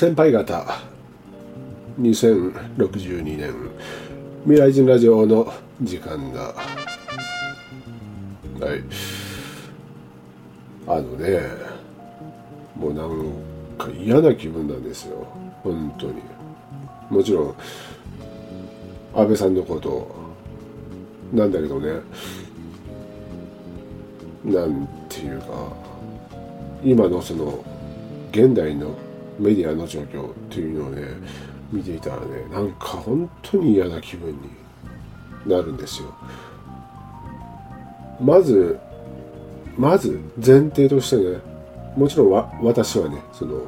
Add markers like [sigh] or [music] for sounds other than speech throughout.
先輩方。2062年。未来人ラジオの時間だ。はい。あのねもうなんか嫌な気分なんですよ。本当に。もちろん安倍さんのことなんだけどね。なんていうか今のその現代のメディアの状況っていうのをね見ていたらねなんか本当に嫌な気分になるんですよ。まずまず前提としてねもちろんわ私はねその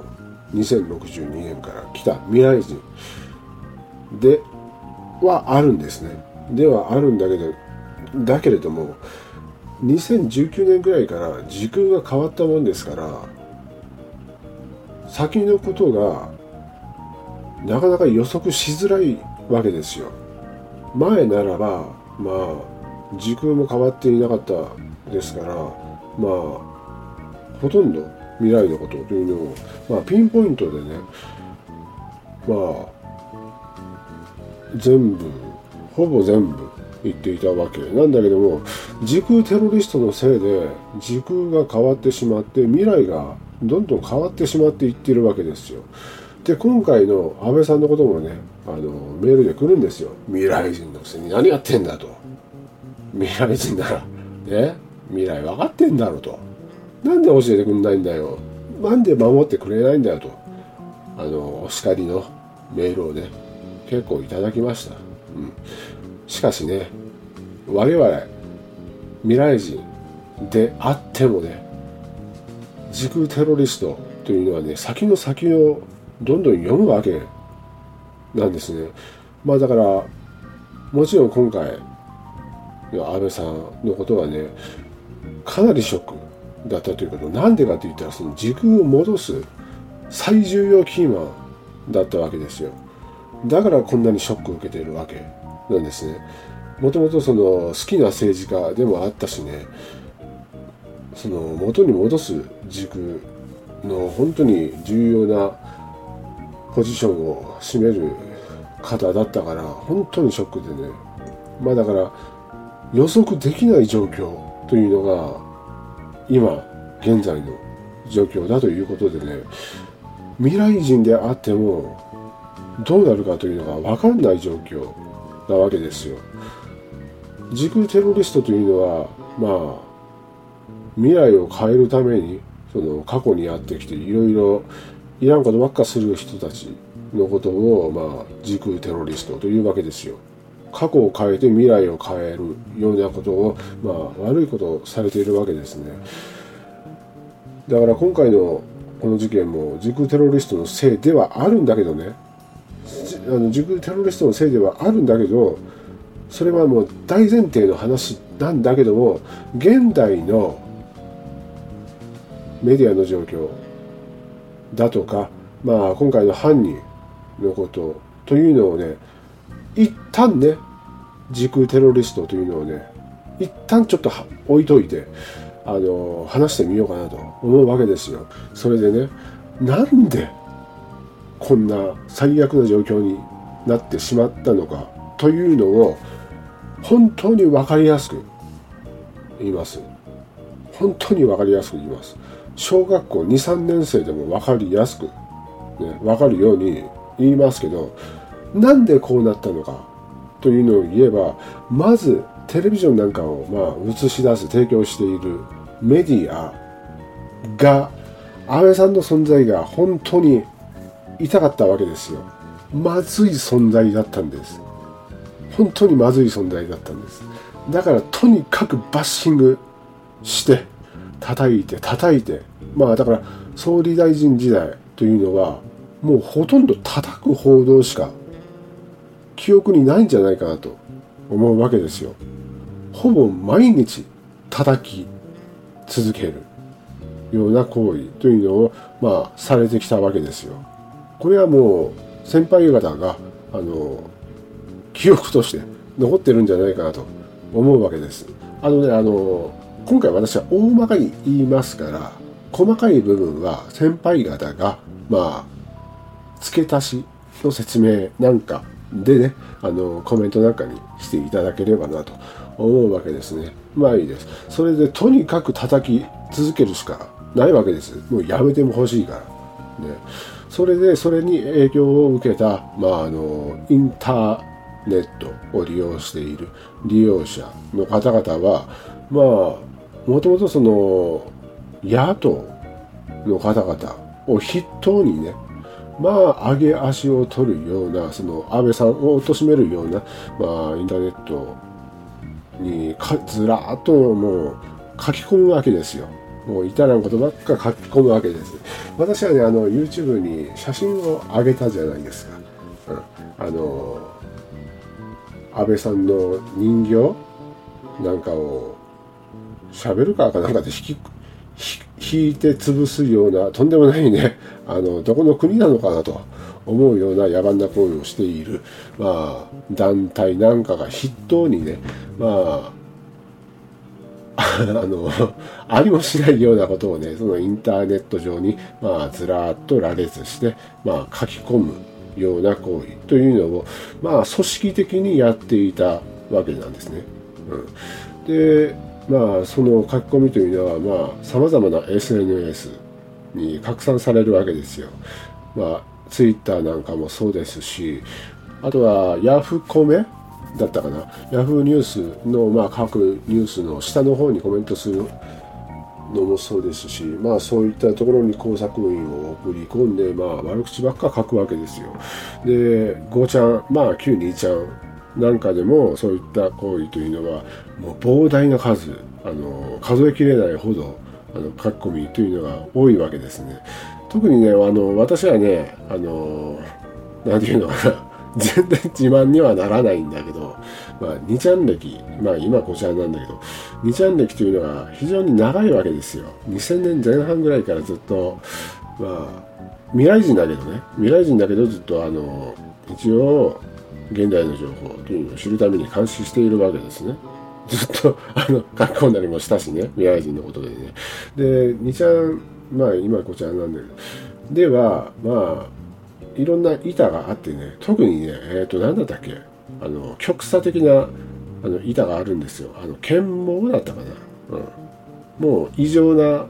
2062年から来た未来人ではあるんですね。ではあるんだけどだけれども2019年ぐらいから時空が変わったもんですから先のことがなかなか予測しづらいわけですよ。前ならばまあ時空も変わっていなかったですからまあほとんど未来のことというのを、まあ、ピンポイントでねまあ全部ほぼ全部言っていたわけ。なんだけども時空テロリストのせいで時空が変わってしまって未来がどんどん変わってしまっていってるわけですよ。で今回の安倍さんのこともねあのメールで来るんですよ。未来人のくせに。何やってんだと。未来人ならね未来分かってんだろうと。なんで教えてくんないんだよ。なんで守ってくれないんだよと。あのお叱りのメールをね結構いただきました、うん、しかしね我々未来人であってもね時空テロリストというのはね先の先をどんどん読むわけなんですね。まあだからもちろん今回安倍さんのことはねかなりショックだったということ。なんでかって言ったらその時空を戻す最重要キーマンだったわけですよ。だからこんなにショックを受けているわけなんですね。もともとその好きな政治家でもあったしねその元に戻す時空の本当に重要なポジションを占める方だったから本当にショックでねまあだから予測できない状況というのが今現在の状況だということでね未来人であってもどうなるかというのが分かんない状況なわけですよ。時空テロリストというのはまあ未来を変えるためにその過去にやってきていろいろいらんことばっかする人たちのことを、まあ、時空テロリストというわけですよ。過去を変えて未来を変えるようなことを、まあ、悪いことをされているわけですね。だから今回のこの事件も時空テロリストのせいではあるんだけどねあの時空テロリストのせいではあるんだけどそれはもう大前提の話なんだけども現代のメディアの状況だとか、まあ、今回の犯人のことというのをね一旦ね時空テロリストというのをね一旦ちょっと置いといてあの話してみようかなと思うわけですよ。それでねなんでこんな最悪な状況になってしまったのかというのを本当に分かりやすく言います。本当に分かりやすく言います。小学校23年生でも分かりやすく、ね、分かるように言いますけどなんでこうなったのかというのを言えばまずテレビジョンなんかをまあ映し出す提供しているメディアが安倍さんの存在が本当に痛かったわけですよ。まずい存在だったんです。本当にまずい存在だったんです。だからとにかくバッシングして叩いて叩いてまあだから総理大臣時代というのはもうほとんど叩く報道しか記憶にないんじゃないかなと思うわけですよ。ほぼ毎日叩き続けるような行為というのをまあされてきたわけですよ。これはもう先輩方があの記憶として残ってるんじゃないかなと思うわけです。あのねあの今回私は大まかに言いますから細かい部分は先輩方がまあ付け足しの説明なんかでね、あの、コメントなんかにしていただければなと思うわけですね。まあいいです。それでとにかく叩き続けるしかないわけです。もうやめても欲しいから。ね。それで、それに影響を受けた、まああの、インターネットを利用している利用者の方々は、まあ、もともとその、野党の方々を筆頭にね、まあ、上げ足を取るような、その安倍さんを貶めるような、まあ、インターネットにかずらっともう書き込むわけですよ。もう至らんことばっか書き込むわけです。私はね、あの、YouTube に写真を上げたじゃないですか。うん、あの、安倍さんの人形なんかを喋るかかなんかで引き引いて潰すようなとんでもないねあのどこの国なのかなと思うような野蛮な行為をしている、まあ、団体なんかが筆頭にねまあ [laughs] あのありもしないようなことをねそのインターネット上に、まあ、ずらっと羅列して、まあ、書き込むような行為というのを、まあ、組織的にやっていたわけなんですね。うん、でまあ、その書き込みというのは、まあ、様々な SNS に拡散されるわけですよ。まあ、ツイッターなんかもそうですし、あとは、ヤフコメだったかな。ヤフーニュースの、まあ、各ニュースの下の方にコメントするのもそうですし、まあ、そういったところに工作員を送り込んで、まあ、悪口ばっか書くわけですよ。で、5ちゃん、まあ、旧2ちゃんなんかでもそういった行為というのはもう膨大な数あの数えきれないほどあの書き込みというのが多いわけですね。特にねあの私はねあの何て言うのかな。[laughs] 全然自慢にはならないんだけど、まあ、2ちゃん歴、まあ今こちらなんだけど、2ちゃん歴というのが非常に長いわけですよ。2000年前半ぐらいからずっと、まあ、未来人だけどね、未来人だけどずっとあの、一応、現代の情報というのを知るために監視しているわけですね。ずっと、あの、書き込んだりもしたしね、未来人のことでね。で、2ちゃん、まあ今こちらなんだけど、では、まあ、いろんな板があってね、特にね、えっ、ー、と、何だったっけあの、極差的な、あの、板があるんですよ。あの、剣網だったかな。うん。もう異常な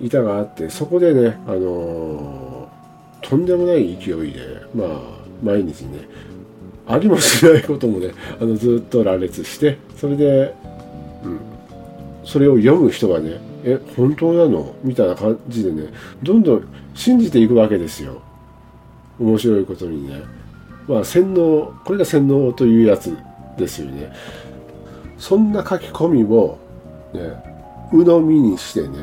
板があって、そこでね、あのとんでもない勢いで、まあ、毎日ね、ありもしないこともねあのずっと羅列してそれで、うん、それを読む人がねえ本当なの？みたいな感じでねどんどん信じていくわけですよ。面白いことにね。まあ洗脳これが洗脳というやつですよね。そんな書き込みをね鵜呑みにしてね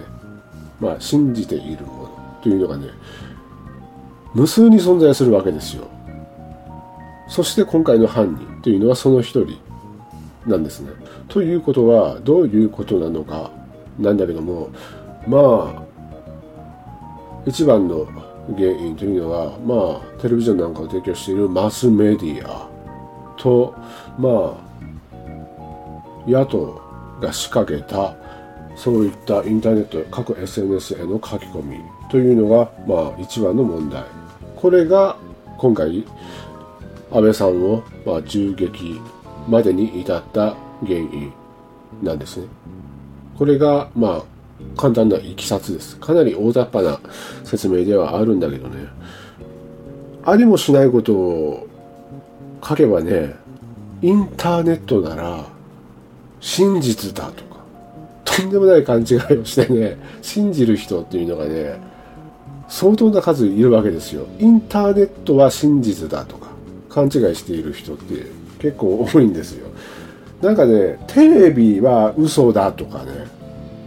まあ信じているものというのがね無数に存在するわけですよ。そして今回の犯人というのはその一人なんですね。ということはどういうことなのかなんだけどもまあ一番の原因というのはまあテレビジョンなんかを提供しているマスメディアとまあ野党が仕掛けたそういったインターネット各 SNS への書き込みというのがまあ一番の問題これが今回安倍さんを、まあ、銃撃までに至った原因なんですね。これが、まあ、簡単ないきさつです。かなり大雑把な説明ではあるんだけどね。ありもしないことを書けばね、インターネットなら真実だとか、とんでもない勘違いをしてね、信じる人っていうのがね、相当な数いるわけですよ。インターネットは真実だとか、勘違いしている人って結構多いんですよ。なんかね、テレビは嘘だとかね、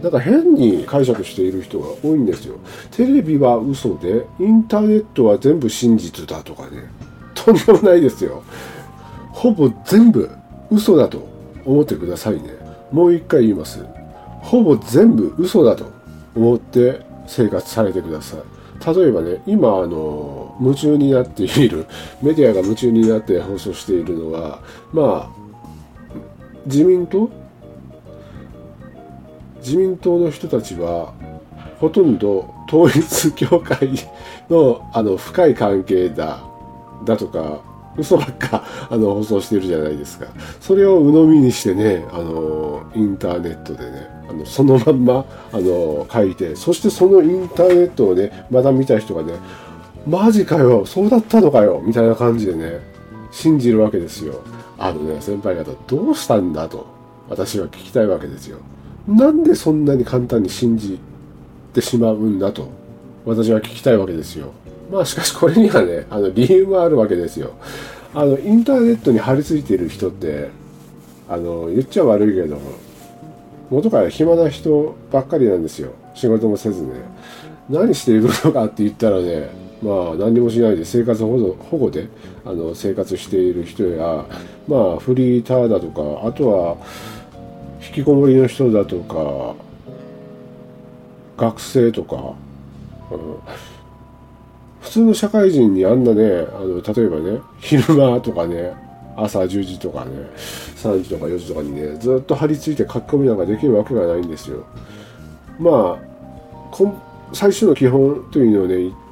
なんか変に解釈している人が多いんですよ。テレビは嘘で、インターネットは全部真実だとかね、とんでもないですよ。ほぼ全部嘘だと思ってくださいね。もう一回言います。ほぼ全部嘘だと思って生活されてください。例えばね、今、あの、夢中になっている、[laughs] メディアが夢中になって放送しているのは、まあ、自民党？自民党の人たちは、ほとんど統一教会のあの深い関係だだとか嘘ばっかあの放送してるじゃないですか。それを鵜呑みにしてねあのインターネットでねあのそのまんまあの書いてそしてそのインターネットをねまだ見た人がねマジかよそうだったのかよみたいな感じでね信じるわけですよ。あのね先輩方どうしたんだと私は聞きたいわけですよ。なんでそんなに簡単に信じてしまうんだと私は聞きたいわけですよ。まあしかしこれにはねあの理由もあるわけですよ。あのインターネットに張り付いている人ってあの言っちゃ悪いけど元から暇な人ばっかりなんですよ。仕事もせずね。何しているのかって言ったらねまあ何もしないで生活保護保護であの生活している人やまあフリーターだとかあとは引きこもりの人だとか学生とか、うん、普通の社会人にあんなねあの例えばね昼間とかね朝10時とかね3時とか4時とかにねずっと張り付いて書き込みなんかできるわけがないんですよ。まあ最初の基本というのをね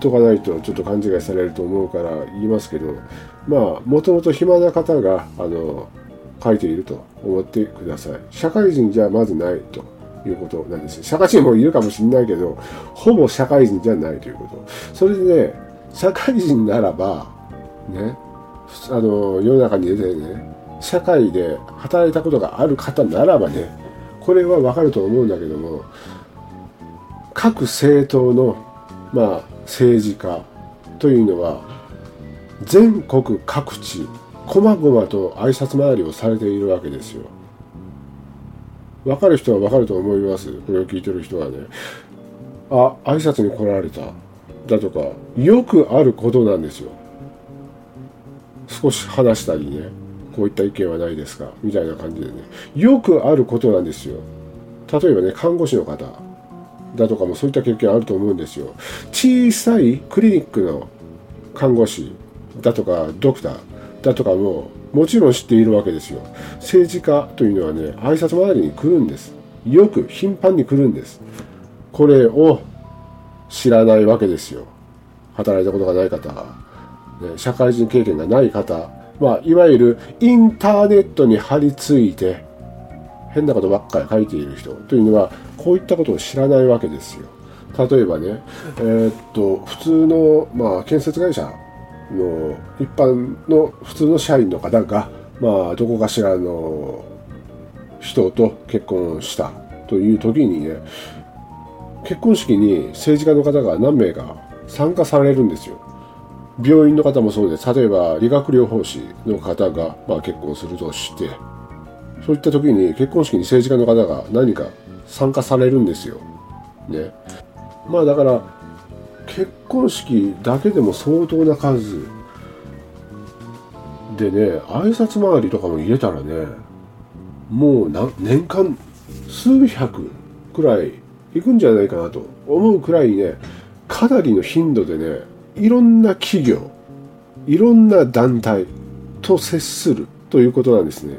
とかないとちょっと勘違いされると思うから言いますけどまあもともと暇な方があの書いていると思ってください。社会人じゃまずないということなんです。社会人もいるかもしれないけどほぼ社会人じゃないということ。それでね社会人ならばねあの世の中に出てね社会で働いたことがある方ならばねこれはわかると思うんだけども各政党のまあ政治家というのは全国各地こまごまと挨拶回りをされているわけですよ。わかる人はわかると思います。これを聞いてる人はね。あ、挨拶に来られた。だとか、よくあることなんですよ。少し話したりね、こういった意見はないですか？みたいな感じでね。よくあることなんですよ。例えばね、看護師の方だとかもそういった経験あると思うんですよ。小さいクリニックの看護師だとか、ドクターだとかも、もちろん知っているわけですよ。政治家というのはね、挨拶回りに来るんです。よく頻繁に来るんです。これを知らないわけですよ。働いたことがない方、ね、社会人経験がない方、まあ、いわゆるインターネットに張り付いて、変なことばっかり書いている人というのは、こういったことを知らないわけですよ。例えばね、えー、っと、普通の、まあ、建設会社の一般の普通の社員の方が、まあ、どこかしらの人と結婚したという時にね、結婚式に政治家の方が何名か参加されるんですよ。病院の方もそうです。例えば理学療法士の方が、まあ、結婚するとして、そういった時に結婚式に政治家の方が何か参加されるんですよ。ね。まあだから結婚式だけでも相当な数でね挨拶回りとかも入れたらねもう年間数百くらい行くんじゃないかなと思うくらいねかなりの頻度でねいろんな企業いろんな団体と接するということなんですね。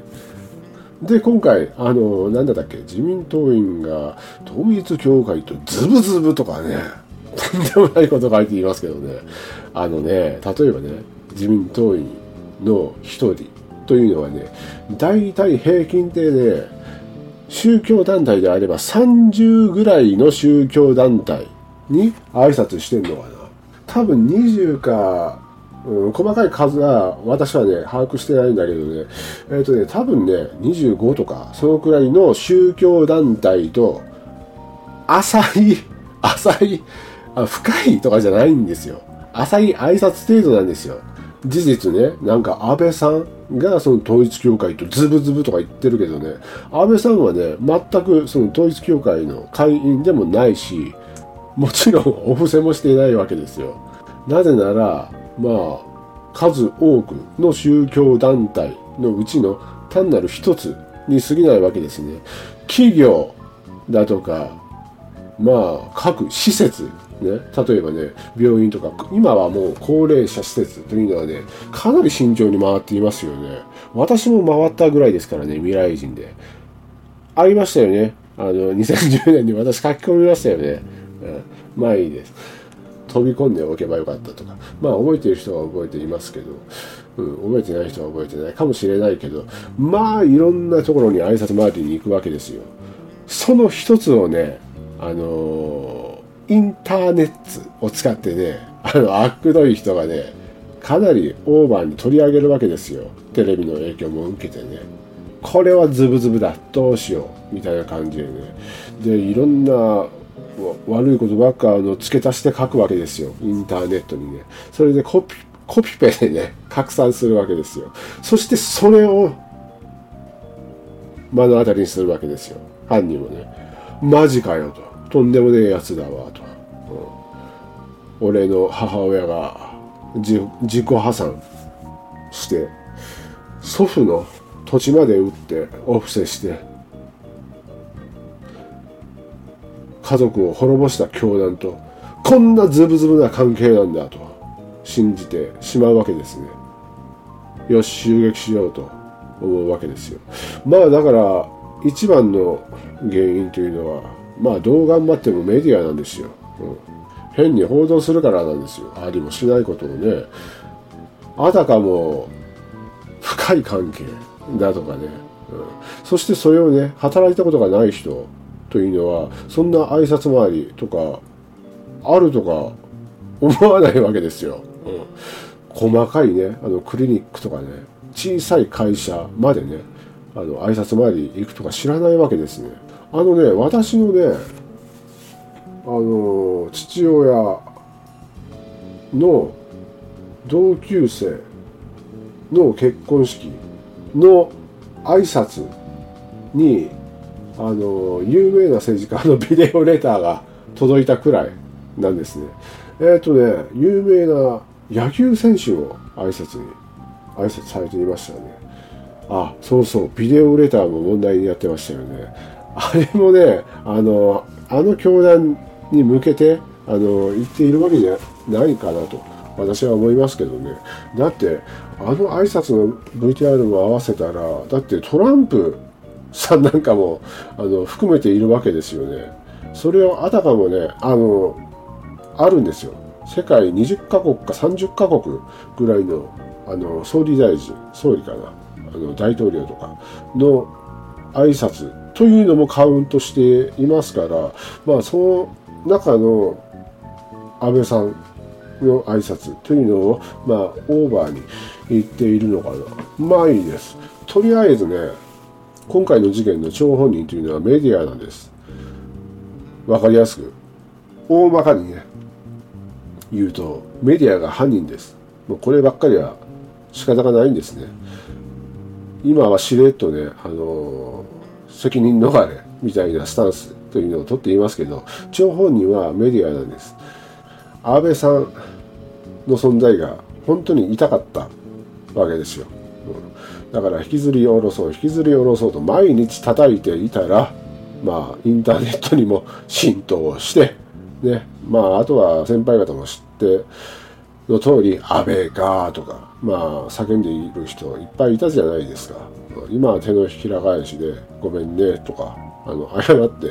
で、今回、あの、なんだったっけ、自民党員が統一教会とズブズブとかね、[laughs] とんでもないこと書いていますけどね。あのね、例えばね、自民党員の一人というのはね、大体平均でね、宗教団体であれば30ぐらいの宗教団体に挨拶してんのかな。多分20か、うん、細かい数は私はね、把握してないんだけどね、えっ、ー、とね、多分ね、25とか、そのくらいの宗教団体と、浅い、浅いあ深いとかじゃないんですよ。浅い挨拶程度なんですよ。事実ね、なんか安倍さんがその統一教会とズブズブとか言ってるけどね、安倍さんはね、全くその統一教会の会員でもないし、もちろんお布施もしていないわけですよ。なぜなら、まあ、数多くの宗教団体のうちの単なる一つに過ぎないわけですね。企業だとか、まあ、各施設ね、例えばね、病院とか、今はもう高齢者施設というのはね、かなり慎重に回っていますよね。私も回ったぐらいですからね、未来人で。ありましたよね。あの2010年に私書き込みましたよね、うん、まあいいです飛び込んでおけばよかったとか。まあ覚えてる人は覚えていますけど、うん、覚えてない人は覚えてないかもしれないけど。まあいろんなところに挨拶回りに行くわけですよ。その一つをねあのー、インターネットを使ってねあのあくどい人がねかなりオーバーに取り上げるわけですよ。テレビの影響も受けてね。これはズブズブだどうしようみたいな感じでね。でいろんな悪いことばっかの付け足して書くわけですよ。インターネットにね。それでコピコピペでね拡散するわけですよ。そしてそれを目の当たりにするわけですよ。犯人もね。マジかよと。とんでもねえやつだわと、うん、俺の母親が自己破産して祖父の土地まで売ってお布施して家族を滅ぼした教団とこんなズブズブな関係なんだと信じてしまうわけですね。よし襲撃しようと思うわけですよ。まあだから一番の原因というのはまあどう頑張ってもメディアなんですよ、うん、変に報道するからなんですよ。ありもしないことをね。あたかも深い関係だとかね、うん、そしてそれをね働いたことがない人というのはそんな挨拶回りとかあるとか思わないわけですよ、うん、細かいねあのクリニックとかね小さい会社までねあの挨拶回り行くとか知らないわけですね。あのね私のねあの父親の同級生の結婚式の挨拶にあの有名な政治家のビデオレターが届いたくらいなんですね。えっ、ー、とね有名な野球選手を挨拶に挨拶されていましたね。あそうそうビデオレターも問題になってましたよね。あれもねあのあの教団に向けてあの言っているわけじゃないかなと私は思いますけどね。だってあの挨拶の VTR も合わせたらだってトランプさんなんかもあの含めているわけですよね。それをあたかもねあのあるんですよ。世界20カ国か30カ国ぐらいのあの総理大臣総理かなあの大統領とかの挨拶というのもカウントしていますからまあその中の安倍さんの挨拶というのをまあオーバーに言っているのかな。まあいいです。とりあえずね今回の事件の張本人というのはメディアなんです。わかりやすく。大まかにね言うとメディアが犯人です。もうこればっかりは仕方がないんですね。今はしれっとねあの責任逃れみたいなスタンスというのをとっていますけど張本人はメディアなんです。安倍さんの存在が本当に痛かったわけですよ。うんだから引きずり下ろそう引きずり下ろそうと毎日叩いていたらまあインターネットにも浸透してねまああとは先輩方も知っての通り安倍かとかまあ叫んでいる人いっぱいいたじゃないですか。今は手のひら返しでごめんねとかあの謝って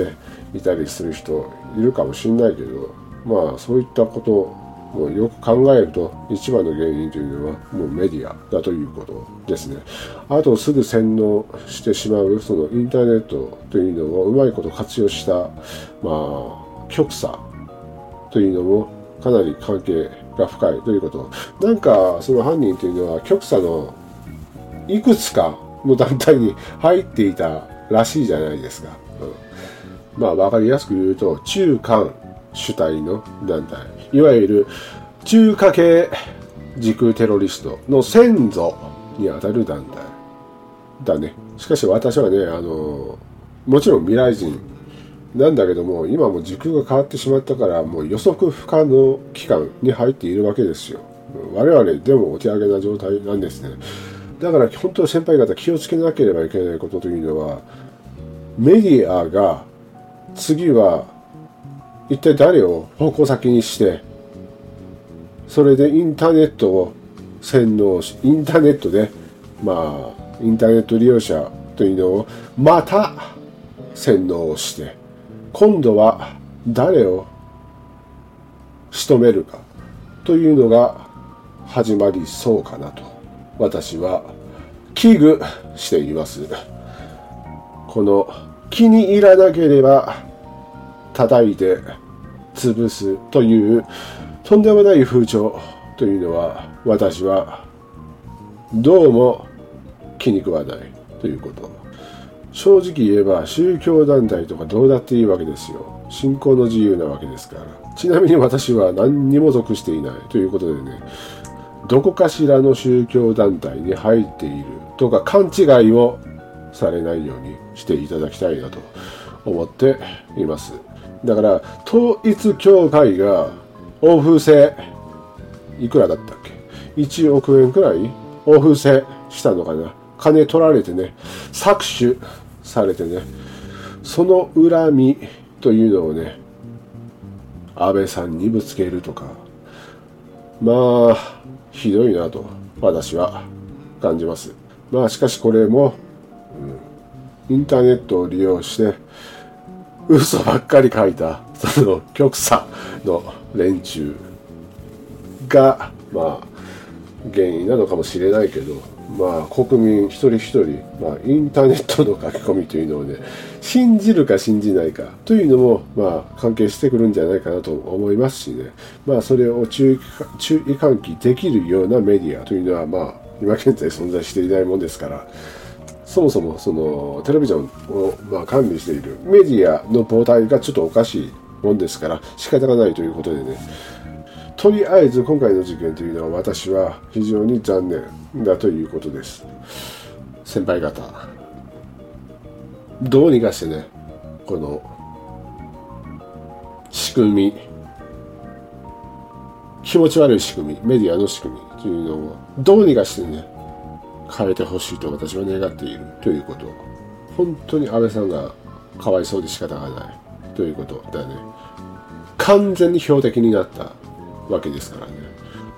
ねいたりする人いるかもしんないけどまあそういったこともうよく考えると一番の原因というのはもうメディアだということですね。あとすぐ洗脳してしまうそのインターネットというのをうまいこと活用したまあ極左というのもかなり関係が深いということ。なんかその犯人というのは極左のいくつかの団体に入っていたらしいじゃないですか。うん、まあわかりやすく言うと中間主体の団体。いわゆる中華系時空テロリストの先祖にあたる団体だね。しかし私はね、あの、もちろん未来人なんだけども、今も時空が変わってしまったから、もう予測不可能期間に入っているわけですよ。我々でもお手上げな状態なんですね。だから本当先輩方気をつけなければいけないことというのは、メディアが次は一体誰を方向先にしてそれでインターネットを洗脳しインターネットでまあインターネット利用者というのをまた洗脳をして今度は誰を仕留めるかというのが始まりそうかなと私は危惧しています。この気に入らなければ叩いて潰すというとんでもない風潮というのは私はどうも気に食わないということ正直言えば宗教団体とかどうだっていいわけですよ。信仰の自由なわけですから。ちなみに私は何にも属していないということでねどこかしらの宗教団体に入っているとか勘違いをされないようにしていただきたいなと思っています。だから統一教会がお布施いくらだったっけ？1億円くらいお布施したのかな？金取られてね搾取されてねその恨みというのをね安倍さんにぶつけるとか。まあひどいなと私は感じます。まあしかしこれも、うん、インターネットを利用して嘘ばっかり書いた。その極左の連中がまあ原因なのかもしれないけどまあ国民一人一人、まあ、インターネットの書き込みというのをね信じるか信じないかというのもまあ関係してくるんじゃないかなと思いますしね。まあそれを注意注意喚起できるようなメディアというのはまあ今現在存在していないもんですから。そもそもそのテレビジョンをまあ管理しているメディアの母体がちょっとおかしいもんですから仕方がないということでね。とりあえず今回の事件というのは私は非常に残念だということです。先輩方どうにかしてねこの仕組み気持ち悪い仕組みメディアの仕組みというのをどうにかしてね変えてほしいと私は願っているということ。本当に安倍さんがかわいそうで仕方がないということだよね。完全に標的になったわけですからね。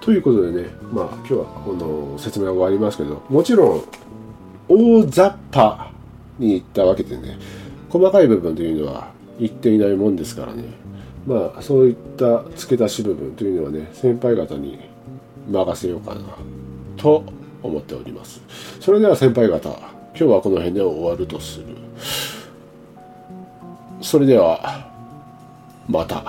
ということでねまあ今日はこの説明は終わりますけどもちろん大雑把に行ったわけでね細かい部分というのは言っていないもんですからね。まあそういった付け出し部分というのはね先輩方に任せようかなと思っておりますそれでは先輩方今日はこの辺で終わるとするそれではまた。